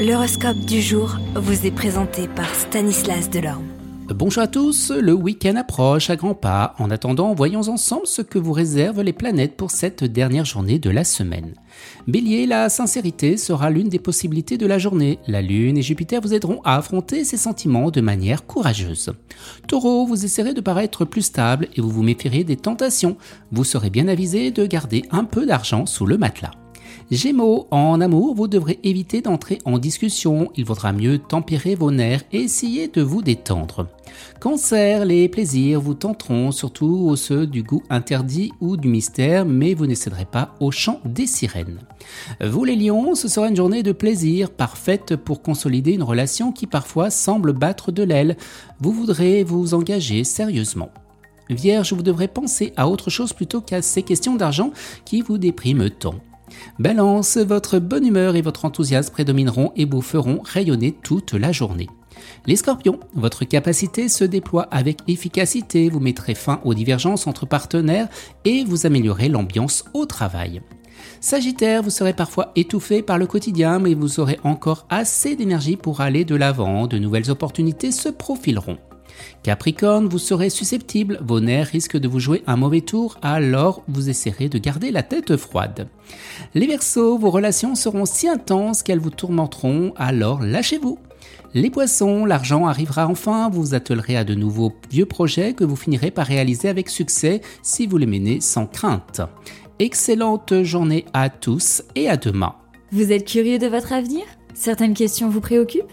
L'horoscope du jour vous est présenté par Stanislas Delorme. Bonjour à tous, le week-end approche à grands pas. En attendant, voyons ensemble ce que vous réservent les planètes pour cette dernière journée de la semaine. Bélier, la sincérité sera l'une des possibilités de la journée. La Lune et Jupiter vous aideront à affronter ces sentiments de manière courageuse. Taureau, vous essaierez de paraître plus stable et vous vous méfierez des tentations. Vous serez bien avisé de garder un peu d'argent sous le matelas. Gémeaux, en amour, vous devrez éviter d'entrer en discussion, il vaudra mieux tempérer vos nerfs et essayer de vous détendre. Cancer, les plaisirs vous tenteront, surtout ceux du goût interdit ou du mystère, mais vous ne céderez pas au chant des sirènes. Vous les lions, ce sera une journée de plaisir, parfaite pour consolider une relation qui parfois semble battre de l'aile. Vous voudrez vous engager sérieusement. Vierge, vous devrez penser à autre chose plutôt qu'à ces questions d'argent qui vous dépriment tant. Balance, votre bonne humeur et votre enthousiasme prédomineront et vous feront rayonner toute la journée. Les scorpions, votre capacité se déploie avec efficacité, vous mettrez fin aux divergences entre partenaires et vous améliorez l'ambiance au travail. Sagittaire, vous serez parfois étouffé par le quotidien, mais vous aurez encore assez d'énergie pour aller de l'avant, de nouvelles opportunités se profileront. Capricorne, vous serez susceptible, vos nerfs risquent de vous jouer un mauvais tour, alors vous essaierez de garder la tête froide. Les Verseaux, vos relations seront si intenses qu'elles vous tourmenteront, alors lâchez-vous. Les poissons, l'argent arrivera enfin, vous vous attellerez à de nouveaux vieux projets que vous finirez par réaliser avec succès si vous les menez sans crainte. Excellente journée à tous et à demain. Vous êtes curieux de votre avenir? Certaines questions vous préoccupent?